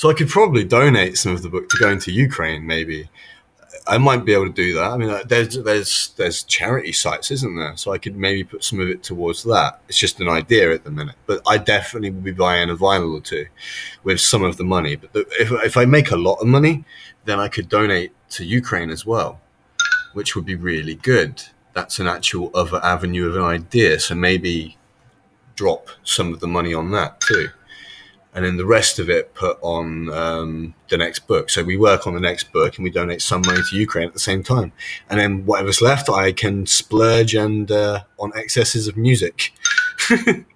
So I could probably donate some of the book to go into Ukraine, maybe. I might be able to do that. I mean, uh, there's there's there's charity sites, isn't there? So I could maybe put some of it towards that. It's just an idea at the minute, but I definitely will be buying a vinyl or two with some of the money. But the, if if I make a lot of money, then I could donate to Ukraine as well, which would be really good. That's an actual other avenue of an idea. So maybe drop some of the money on that too and then the rest of it put on um, the next book. So we work on the next book and we donate some money to Ukraine at the same time. And then whatever's left, I can splurge and uh, on excesses of music.